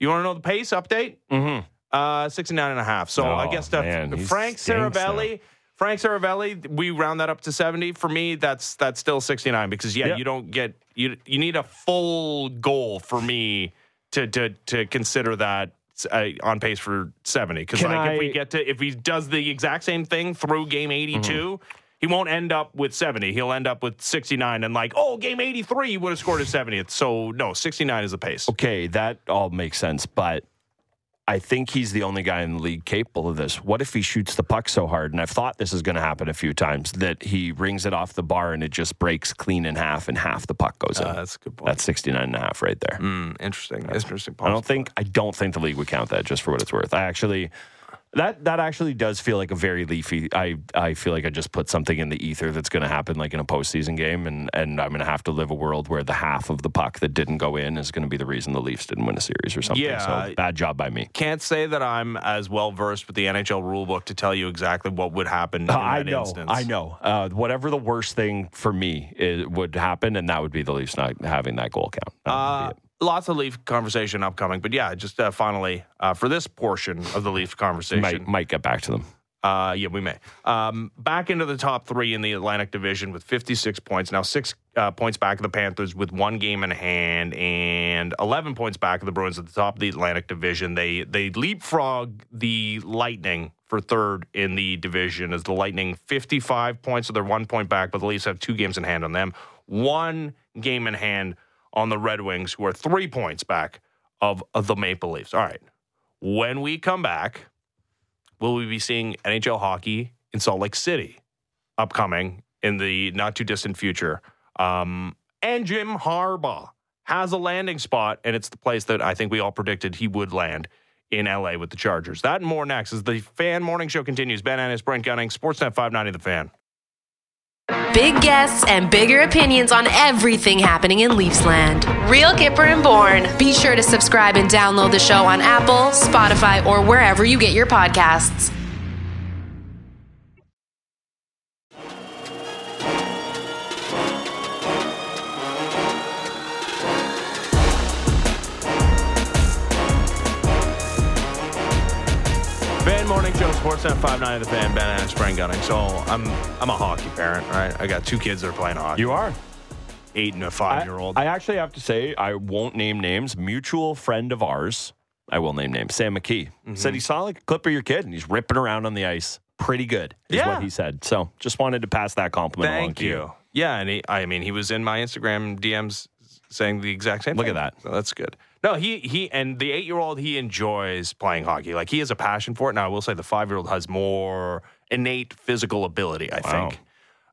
You want to know the pace update? Mm-hmm. Uh, 69 and a half. So I Oh, guess uh, man, Frank. Seravalli, Frank Seravalli, we round that up to 70. For me, that's that's still 69 because yeah, Yeah. you don't get you you need a full goal for me to to to consider that uh, on pace for 70 because like if we Mm-hmm. get to if he does the exact same thing through game 82 he won't end up with 70 he'll end up with 69 and like oh game 83 he would have scored his 70th so no 69 is the pace. Okay, that all makes sense, but I think he's the only guy in the league capable of this. What if he shoots the puck so hard? And I've thought this is going to happen a few times that he rings it off the bar and it just breaks clean in half and half the puck goes in. Uh, that's a good point That's 69 and a half right there. Mm, interesting interesting I don't think I don't think the league would count that just for what it's worth. I actually that that actually does feel like a very leafy. I I feel like I just put something in the ether that's going to happen like in a postseason game, and and I'm going to have to live a world where the half of the puck that didn't go in is going to be the reason the Leafs didn't win a series or something. Yeah. so bad job by me. can't say that I'm as well versed with the NHL rulebook to tell you exactly what would happen in I that know, instance. I know. Uh, whatever the worst thing for me is, would happen, and that would be the Leafs not having that goal count. That Uh. Lots of Leaf conversation upcoming, but yeah, just uh, finally uh, for this portion of the Leaf conversation, might might get back to them. Uh, yeah, we may. Um, back into the top three in the Atlantic Division with 56 points. Now, six uh, points back of the Panthers with one game in hand, and 11 points back of the Bruins at the top of the Atlantic Division. They they leapfrog the Lightning for third in the division as the Lightning 55 points, so they're one point back, but the Leafs have two games in hand on them. One game in hand on the Red Wings, who are three points back of, of the Maple Leafs. All right. When we come back, will we be seeing NHL hockey in Salt Lake City upcoming in the not too distant future? Um, and Jim Harbaugh has a landing spot, and it's the place that I think we all predicted he would land in LA with the Chargers. That and more next as the Fan Morning Show continues. Ben Ennis, Brent Gunning, Sportsnet 590 The Fan. Big guests and bigger opinions on everything happening in Leafsland. Real Kyper and Bourne. Be sure to subscribe and download the show on Apple, Spotify, or wherever you get your podcasts. Fan Morning Show, Sportsnet 590 The Fan, Ben Ennis, Brent Gunning. So I'm I'm a hockey parent, right? I got two kids that are playing hockey. You are. eight and a five year old. I actually have to say, I won't name names. Mutual friend of ours, I will name names. Sam McKee Mm-hmm. said he saw like a clip of your kid and he's ripping around on the ice. Pretty good, is Yeah. what he said. So just wanted to pass that compliment along to you. you. Yeah, and he, I mean, he was in my Instagram DMs saying the exact same. Look thing. at that. So that's good. No, he he and the eight year old he enjoys playing hockey. Like he has a passion for it. Now I will say the five year old has more innate physical ability. I Wow. think.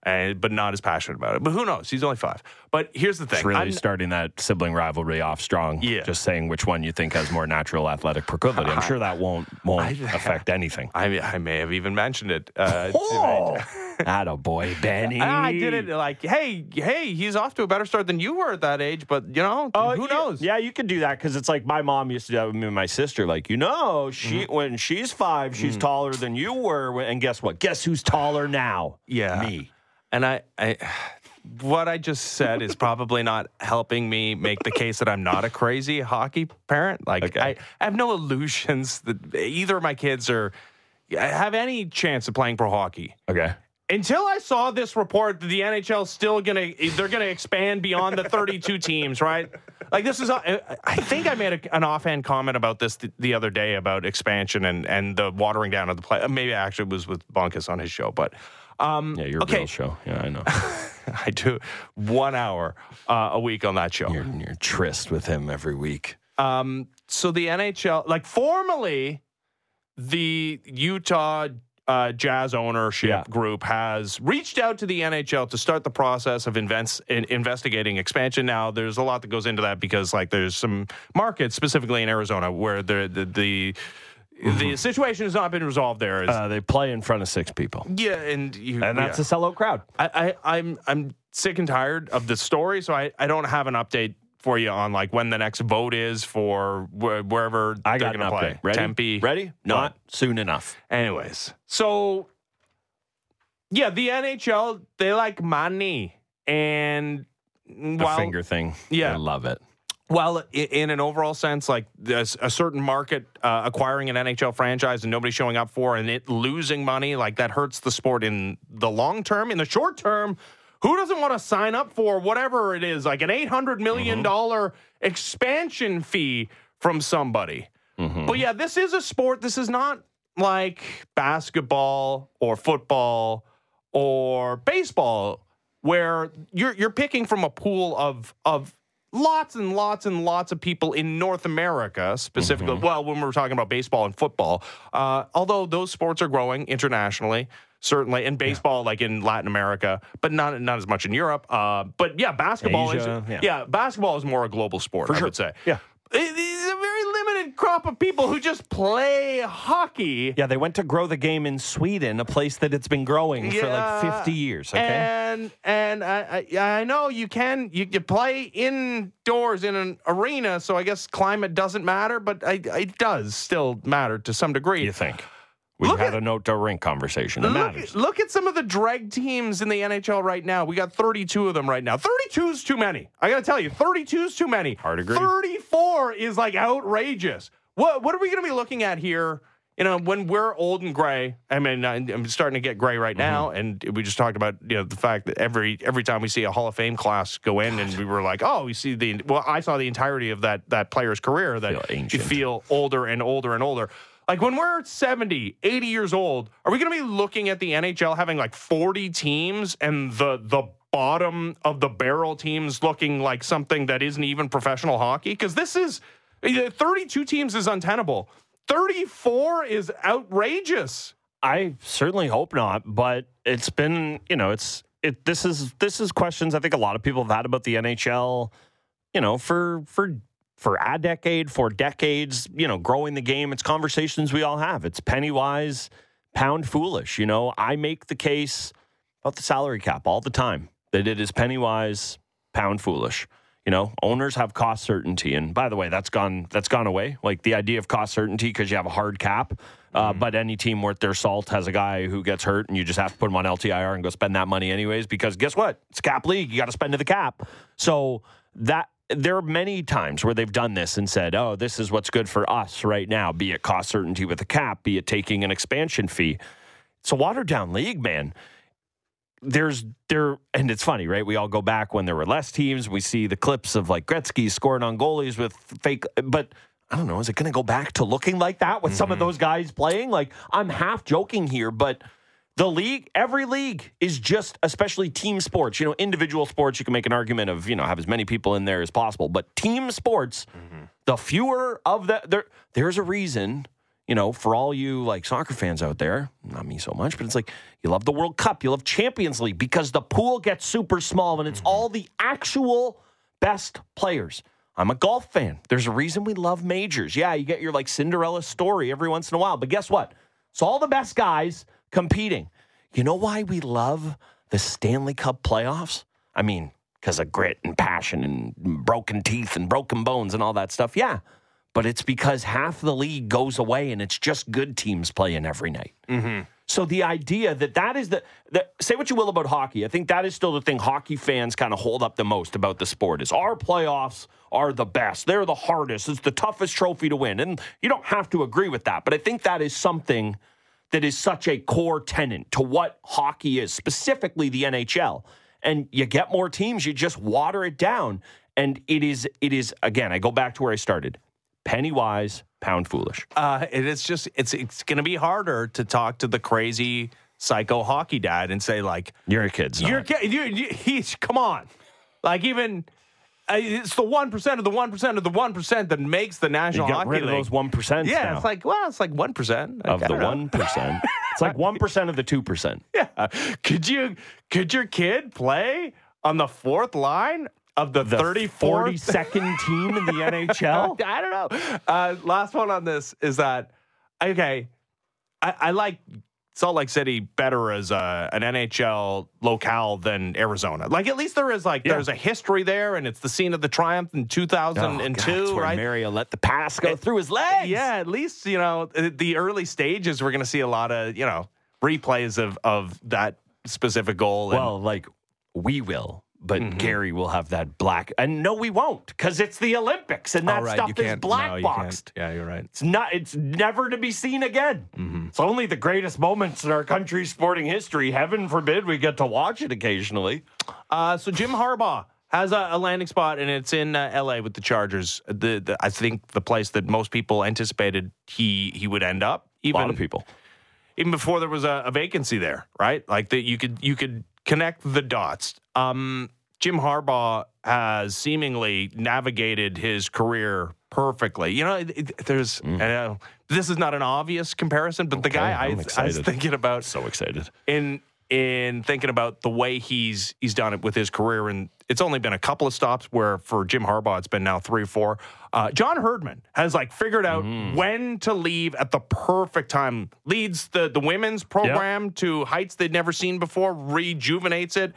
and, but not as passionate about it. But who knows? He's only five. But here's the thing: It's really I'm- starting that sibling rivalry off strong. Yeah. Just saying which one you think has more natural athletic proclivity. I'm sure that won't won't affect anything. I, I may have even mentioned it. Uh, Oh, atta boy, Benny. I did it like, hey, hey, he's off to a better start than you were at that age, but you know, Oh, who yeah, knows? Yeah, you could do that because it's like my mom used to do that with me and my sister. Like, you know, she Mm-hmm. when she's five, she's taller than you were. And guess what? Guess who's taller now? Yeah. me. And I, I, what I just said is probably not helping me make the case that I'm not a crazy hockey parent. Like, Okay. I, I have no illusions that either of my kids are have any chance of playing pro hockey. Okay. Until I saw this report that the NHL's still gonna they're gonna expand beyond the 32 teams, right? Like this is I think I made a, an offhand comment about this the, the other day about expansion and and the watering down of the play. Maybe I actually was with Bonkus on his show, but um, Yeah, your okay. real show. Yeah, I know. I do one hour uh, a week on that show. you're, you're tryst with him every week. Um, so the NHL, like formally, the Utah uh, Jazz ownership Yeah. group has reached out to the NHL to start the process of invents, in, investigating expansion. Now, there's a lot that goes into that because, like, there's some markets specifically in Arizona where the the the, the situation has not been resolved. There is, Uh, they play in front of six people, yeah, and you, and that's yeah. a sellout crowd. I, I, I'm I'm sick and tired of the story, so I, I don't have an update for you on like when the next vote is for wh- wherever I they're got going to play. Ready? Tempe. Ready? Not soon enough. Anyways, so yeah, the NHL they like money, and The while finger thing. Yeah. I love it. well, in an overall sense, like there's a certain market uh, acquiring an NHL franchise and nobody showing up for, and it losing money, like that hurts the sport in the long term. In the short term, who doesn't want to sign up for whatever it is, like an eight hundred million mm-hmm. dollar expansion fee from somebody? Mm-hmm. But yeah, this is a sport. This is not like basketball or football or baseball where you're you're picking from a pool of of lots and lots and lots of people in North America specifically. Mm-hmm. Well, when we're talking about baseball and football, uh, although those sports are growing internationally. Certainly, and baseball, like in Latin America, but not not as much in Europe. Uh, but yeah, basketball Asia, is yeah. yeah. basketball is more a global sport. I sure. would say. Yeah. It- it's a very limited crop of people who just play hockey. Yeah, they went to grow the game in Sweden, a place that it's been growing for like 50 years. Okay. And and I, I I know you can you, you play indoors in an arena, so I guess climate doesn't matter, but I, it does still matter to some degree. you think? We've Look had at- a note to rink conversation. It Look, matters. look at some of the drag teams in the NHL right now. We got 32 of them right now. 32 is too many. I got to tell you, 32 is too many. Hard agree. 34 is like outrageous. What what are we going to be looking at here? You know, when we're old and gray. I mean, I'm starting to get gray right now, Mm-hmm. and we just talked about you know the fact that every every time we see a Hall of Fame class go in, and we were like, oh, we see the well, I saw the entirety of that that player's career that Feel you feel older and older and older. Like when we're 70, 80 years old, are we going to be looking at the NHL having like 40 teams and the the bottom of the barrel teams looking like something that isn't even professional hockey? Because this is eh, 32 teams is untenable. 34 is outrageous. I certainly hope not, but it's been, you know, it's it this is this is questions I think a lot of people have had about the NHL, you know, for for for a decade, for decades, you know, growing the game. It's conversations we all have. It's penny wise, pound foolish. You know, I make the case about the salary cap all the time that it is penny wise, pound foolish. You know, owners have cost certainty, and by the way, that's gone that's gone away. Like the idea of cost certainty because you have a hard cap. Uh, but any team worth their salt has a guy who gets hurt, and you just have to put him on LTIR and go spend that money anyways. Because guess what? It's cap league. You got to spend to the cap. So that there are many times where they've done this and said, "Oh, this is what's good for us right now." Be it cost certainty with a cap, be it taking an expansion fee. It's a watered down league, man there's there and it's funny, right? We all go back when there were less teams. We see the clips of like Gretzky scoring on goalies with fake, but I don't know. Is it going to go back to looking like that with some of mm-hmm. those guys playing? Like I'm half joking here, but the league, every league is just, especially team sports. You know, individual sports, you can make an argument of you know have as many people in there as possible, but team sports, mm-hmm. the fewer of that, there, there's a reason you know, for all you like soccer fans out there, not me so much, but it's like you love the World Cup, you love Champions League because the pool gets super small and it's mm-hmm. all the actual best players. I'm a golf fan. There's a reason we love majors. Yeah, you get your like Cinderella story every once in a while, but guess what? It's all the best guys competing. You know why we love the Stanley Cup playoffs? I mean, because of grit and passion and broken teeth and broken bones and all that stuff. Yeah but it's because half the league goes away and it's just good teams playing every night. Mm-hmm. So the idea that that is the, the say what you will about hockey, I think that is still the thing hockey fans kind of hold up the most about the sport is our playoffs are the best. They're the hardest. It's the toughest trophy to win, and you don't have to agree with that, but I think that is something that is such a core tenet to what hockey is, specifically the NHL. And you get more teams, you just water it down, and it is it is again. I go back to where I started penny wise, pound foolish. Uh, it is just it's it's going to be harder to talk to the crazy psycho hockey dad and say like you're a kid's you're kid, you, you, he's come on, like even. It's the one percent of the one percent of the one percent that makes the national you got hockey rid league. of those one percent. Yeah, now. it's like well, it's like one percent of the one percent. it's like one percent of the two percent. Yeah, could you could your kid play on the fourth line of the, the 34th 42nd team in the NHL? I don't know. Uh, last one on this is that okay. I, I like Salt Lake City better as a, an NHL locale than Arizona. Like at least there is like Yeah. there's a history there, and it's the scene of the triumph in 2002, Oh, God, where right? Mario let the pass go through his legs. Yeah, at least you know uh, the early stages. We're going to see a lot of you know replays of of that specific goal. and- Well, like we will, but Mm-hmm. Gary will have that black. And no, we won't, because it's the Olympics, and that right, stuff you is black no, boxed. Yeah, you're right. It's not. It's never to be seen again. Mm-hmm. It's only the greatest moments in our country's sporting history. Heaven forbid we get to watch it occasionally. Uh, so Jim Harbaugh has a, a landing spot, and it's in uh, L.A. with the Chargers. The, the I think the place that most people anticipated he he would end up. A Even lot of people. even before there was a, a vacancy there, right? Like that you could you could connect the dots. Um, Jim Harbaugh has seemingly navigated his career perfectly. You know, there's I know, this is not an obvious comparison, but the guy I, I'm was thinking about So excited. in in thinking about the way he's he's done it with his career, and it's only been a couple of stops where for Jim Harbaugh it's been now three or four. Uh, John Herdman has like figured out when to leave at the perfect time. Leads the the women's program to heights they'd never seen before, rejuvenates it,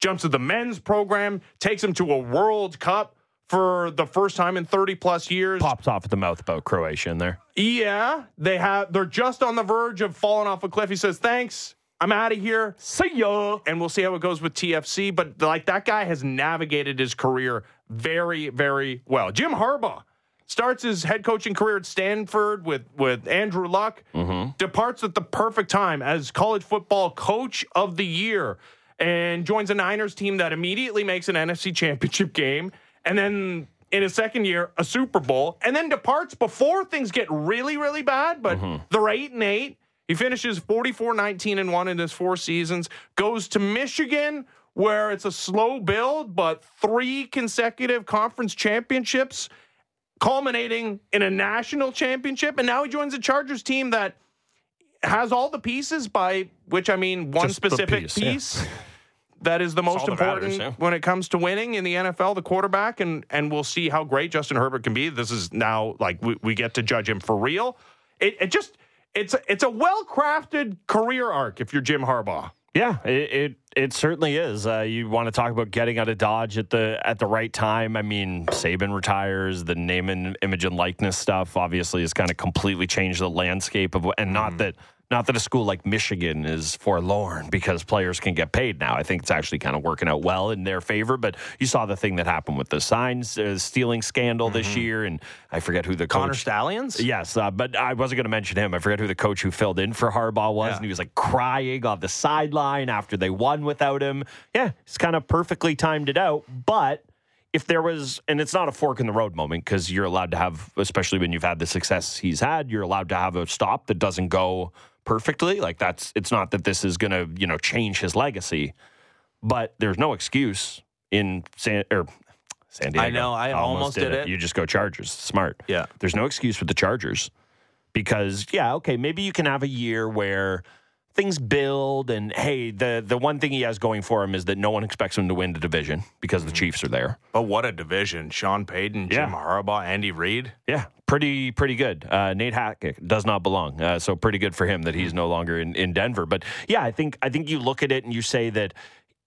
jumps to the men's program, takes them to a World Cup for the first time in 30 plus years. Pops off at the mouth about Croatia in there. Yeah, they have they're just on the verge of falling off a cliff. He says, "Thanks. I'm out of here." See ya. and we'll see how it goes with TFC. But like that guy has navigated his career very, very well. Jim Harbaugh starts his head coaching career at Stanford with with Andrew Luck. Mm-hmm. Departs at the perfect time as college football coach of the year, and joins a Niners team that immediately makes an NFC Championship game, and then. In his second year, a Super Bowl, and then departs before things get really, really bad. But mm-hmm. they're eight and eight. He finishes 44 19 and 1 in his four seasons, goes to Michigan, where it's a slow build, but three consecutive conference championships, culminating in a national championship. And now he joins a Chargers team that has all the pieces, by which I mean one Just specific piece, yeah. That is the most important matters, yeah. when it comes to winning in the NFL, the quarterback, and and we'll see how great Justin Herbert can be. This is now like we, we get to judge him for real. It, it just it's a, it's a well crafted career arc if you're Jim Harbaugh. Yeah, it it, it certainly is. Uh, you want to talk about getting out of Dodge at the at the right time. I mean, Saban retires. The name and image and likeness stuff obviously has kind of completely changed the landscape of. And not that not that a school like Michigan is forlorn because players can get paid now. I think it's actually kind of working out well in their favor. But you saw the thing that happened with the signs uh, stealing scandal this year, and I forget who the Connor coach. Stalions. Yes, uh, but I wasn't going to mention him. I forget who the coach who filled in for Harbaugh was, Yeah. and he was like crying on the sideline after they won without him. Yeah, it's kind of perfectly timed it out. But if there was, and it's not a fork in the road moment because you're allowed to have, especially when you've had the success he's had, you're allowed to have a stop that doesn't go perfectly. Like that's, it's not that this is going to, you know, change his legacy, but there's no excuse in San or San Diego. I know, I almost did it. You just go Chargers. Smart. Yeah. There's no excuse with the Chargers because yeah, okay, maybe you can have a year where things build and hey, the the one thing he has going for him is that no one expects him to win the division because the Chiefs are there. But what a division. Sean Payton, Jim Harbaugh, Andy Reid. Yeah, pretty pretty good. Uh, Nate Hackett does not belong, uh, so pretty good for him that he's no longer in, in Denver. But yeah, I think I think you look at it and you say that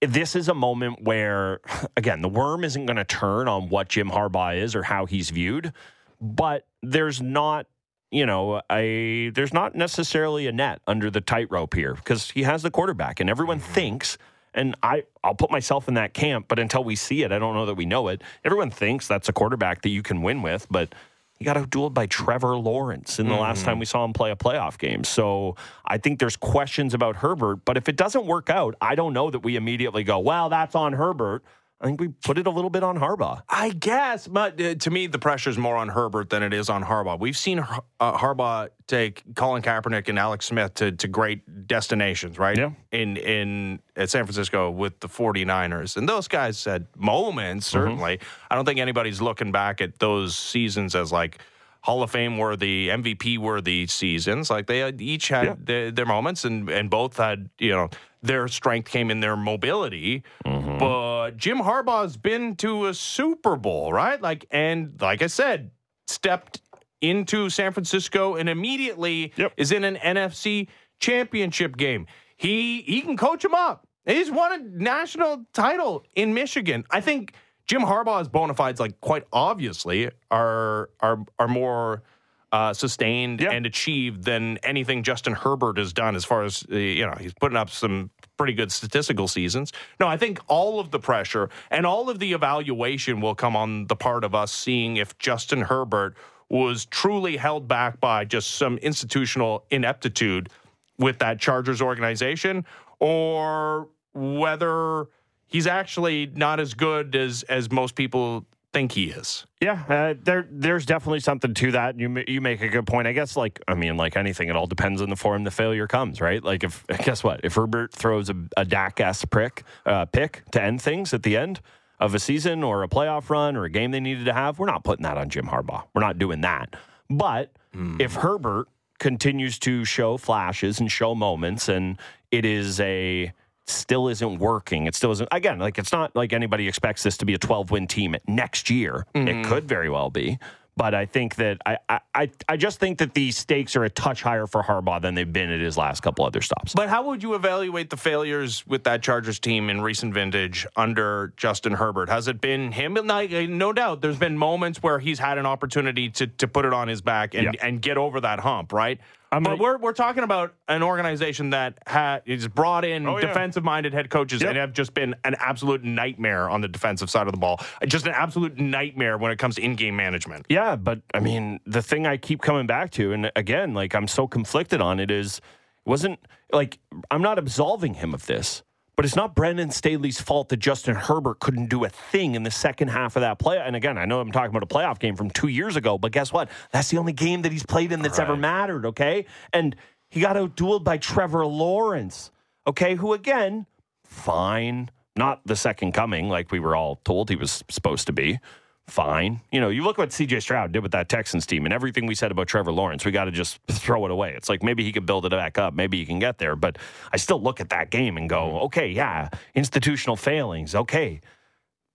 this is a moment where, again, the worm isn't going to turn on what Jim Harbaugh is or how he's viewed, but there's not. You know, I there's not necessarily a net under the tightrope here because he has the quarterback, and everyone mm-hmm. thinks and I, I'll put myself in that camp, but until we see it, I don't know that we know it. Everyone thinks that's a quarterback that you can win with, but he got outdueled by Trevor Lawrence in the last time we mm-hmm. saw him play a playoff game. So I think there's questions about Herbert, but if it doesn't work out, I don't know that we immediately go, well, that's on Herbert. I think we put it a little bit on Harbaugh. I guess, but uh, to me, the pressure's more on Herbert than it is on Harbaugh. We've seen uh, Harbaugh take Colin Kaepernick and Alex Smith to, to great destinations, right? Yeah. In in at San Francisco with the 49ers. And those guys had moments, certainly. I don't think anybody's looking back at those seasons as like Hall of Fame worthy, MVP worthy seasons. Like they had, each had Yeah. their, their moments, and and both had you know their strength came in their mobility. Mm-hmm. But Jim Harbaugh's been to a Super Bowl, right? Like and like I said, stepped into San Francisco and immediately Yep. is in an NFC championship game. He he can coach him up. He's won a national title in Michigan. I think Jim Harbaugh's bona fides, like quite obviously, are are are more uh, sustained Yeah. and achieved than anything Justin Herbert has done. As far as uh, you know, he's putting up some pretty good statistical seasons. No, I think all of the pressure and all of the evaluation will come on the part of us seeing if Justin Herbert was truly held back by just some institutional ineptitude with that Chargers organization, or whether he's actually not as good as as most people think he is. Yeah, uh, there there's definitely something to that. You you make a good point. I guess like I mean like anything, it all depends on the form the failure comes, right? Like if guess what, if Herbert throws a, a Dak ass prick uh, pick to end things at the end of a season or a playoff run or a game they needed to have, we're not putting that on Jim Harbaugh. We're not doing that. But if Herbert continues to show flashes and show moments, and it is a still isn't working. It still isn't. Again, like it's not like anybody expects this to be a 12 win team next year. It mm-hmm. could very well be. But I think that I, I I I just think that the stakes are a touch higher for Harbaugh than they've been at his last couple other stops. But how would you evaluate the failures with that Chargers team in recent vintage under Justin Herbert? Has it been him? No doubt, there's been moments where he's had an opportunity to to put it on his back and, Yeah. and get over that hump, right? I'm but gonna- we're we're talking about an organization that ha is brought in Oh, yeah. defensive minded head coaches Yep. and have just been an absolute nightmare on the defensive side of the ball. Just an absolute nightmare when it comes to in game management. Yeah, but I mean, the thing I keep coming back to, and again, like I'm so conflicted on it, is it wasn't like I'm not absolving him of this, but it's not Brandon Staley's fault that Justin Herbert couldn't do a thing in the second half of that play. And again, I know I'm talking about a playoff game from two years ago, but guess what? That's the only game that he's played in that's ever mattered. Okay, and he got outdueled by Trevor Lawrence. Okay, who again, fine, not the second coming like we were all told he was supposed to be fine. You know, you look what CJ Stroud did with that Texans team and everything we said about Trevor Lawrence, we got to just throw it away. It's like maybe he could build it back up, maybe he can get there, but I still look at that game and go, mm-hmm. okay, yeah, institutional failings, okay.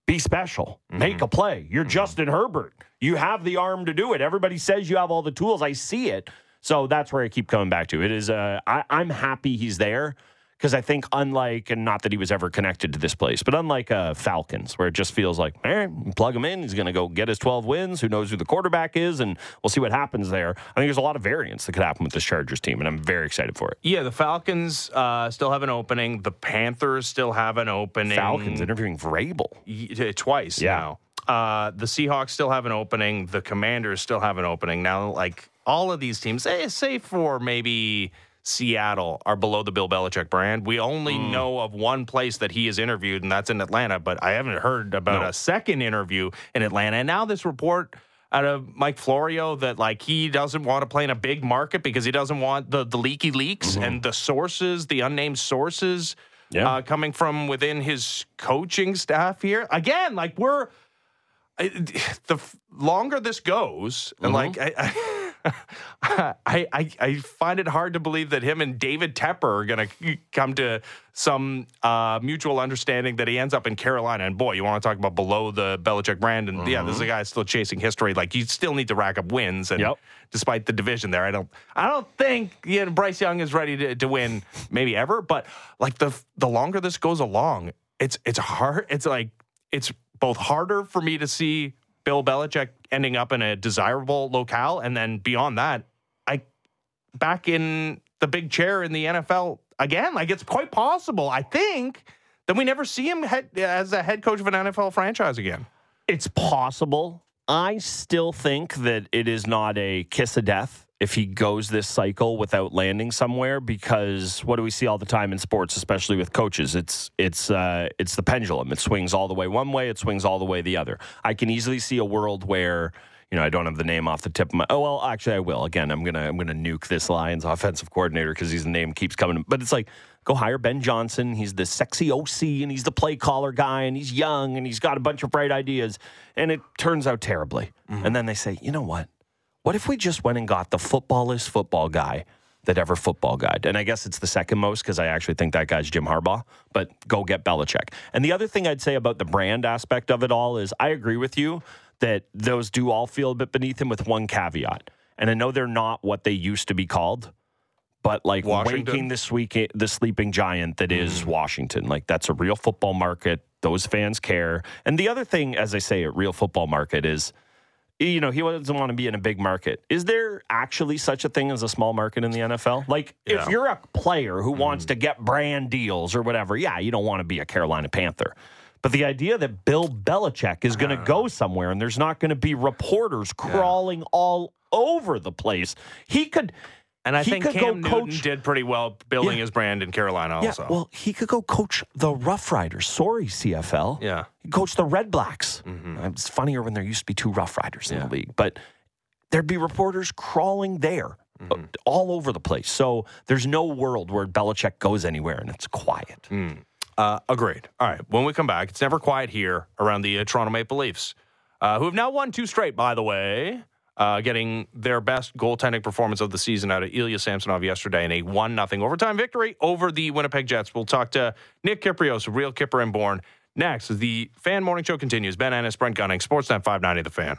Be special. Mm-hmm. Make a play. You're mm-hmm. Justin Herbert. You have the arm to do it. Everybody says you have all the tools. I see it. So that's where I keep coming back to. It is uh I, I'm happy he's there because I think unlike and not that he was ever connected to this place, but unlike uh, Falcons, where it just feels like, eh, plug him in, he's going to go get his 12 wins. Who knows who the quarterback is, and we'll see what happens there. I think there's a lot of variance that could happen with this Chargers team, and I'm very excited for it. Yeah, the Falcons uh, still have an opening. The Panthers still have an opening. Falcons interviewing Vrabel. Y- uh, twice Yeah. now. Uh, the Seahawks still have an opening. The Commanders still have an opening. Now, like all of these teams, say, say for maybe Seattle, are below the Bill Belichick brand. We only mm. know of one place that he is interviewed, and that's in Atlanta. But I haven't heard about No. a second interview in Atlanta. And now this report out of Mike Florio that like he doesn't want to play in a big market because he doesn't want the the leaky leaks mm-hmm. and the sources, the unnamed sources Yeah. uh, coming from within his coaching staff here. Again, like we're I- the longer this goes, and mm-hmm. like I, I, I, I I find it hard to believe that him and David Tepper are going to come to some uh, mutual understanding that he ends up in Carolina. And boy, you want to talk about below the Belichick brand, and yeah, this is a guy still chasing history. Like you still need to rack up wins, and Yep. despite the division there, I don't I don't think you know, Bryce Young is ready to, to win maybe ever. But like the the longer this goes along, it's it's hard. It's like it's both harder for me to see Bill Belichick ending up in a desirable locale, and then beyond that, I back in the big chair in the NFL again. Like it's quite possible, I think, that we never see him head, as a head coach of an NFL franchise again. It's possible. I still think that it is not a kiss of death if he goes this cycle without landing somewhere because what do we see all the time in sports especially with coaches? It's it's uh, it's the pendulum. It swings all the way one way it swings all the way the other. I can easily see a world where you know i don't have the name off the tip of my oh well actually i will. Again i'm gonna i'm gonna nuke this lions offensive coordinator because his name keeps coming but it's like go hire ben johnson. He's the sexy oc and he's the play caller guy and he's young and he's got a bunch of bright ideas and it turns out terribly. And then they say you know what what if we just went and got the footballest football guy that ever football guide? And I guess it's the second most because I actually think that guy's Jim Harbaugh, but go get Belichick. And the other thing I'd say about the brand aspect of it all is I agree with you that those do all feel a bit beneath him with one caveat. And I know they're not what they used to be called, but like Washington? waking this week the sleeping giant that is mm. Washington. Like that's a real football market. Those fans care. And the other thing, as I say, a real football market is you know, he doesn't want to be in a big market. Is there actually such a thing as a small market in the NFL? Like, if you're a player who mm-hmm. wants to get brand deals or whatever, yeah, you don't want to be a Carolina Panther. But the idea that Bill Belichick is going to uh-huh. go somewhere and there's not going to be reporters crawling all over the place, he could. And I he think could Cam go Newton coach. did pretty well building Yeah. his brand in Carolina Yeah, also. well, he could go coach the Rough Riders. Sorry, CFL. Yeah. He coached the Red Blacks. It's funnier when there used to be two Rough Riders in the league, but there'd be reporters crawling there uh, all over the place. So there's no world where Belichick goes anywhere and it's quiet. Uh, agreed. All right. When we come back, it's never quiet here around the uh, Toronto Maple Leafs, uh, who have now won two straight, by the way, uh, getting their best goaltending performance of the season out of Ilya Samsonov yesterday in a 1 0 overtime victory over the Winnipeg Jets. We'll talk to Nick Kypreos, Real Kyper and Bourne, next as the Fan Morning Show continues. Ben Ennis, Brent Gunning, Sportsnet 590, The Fan.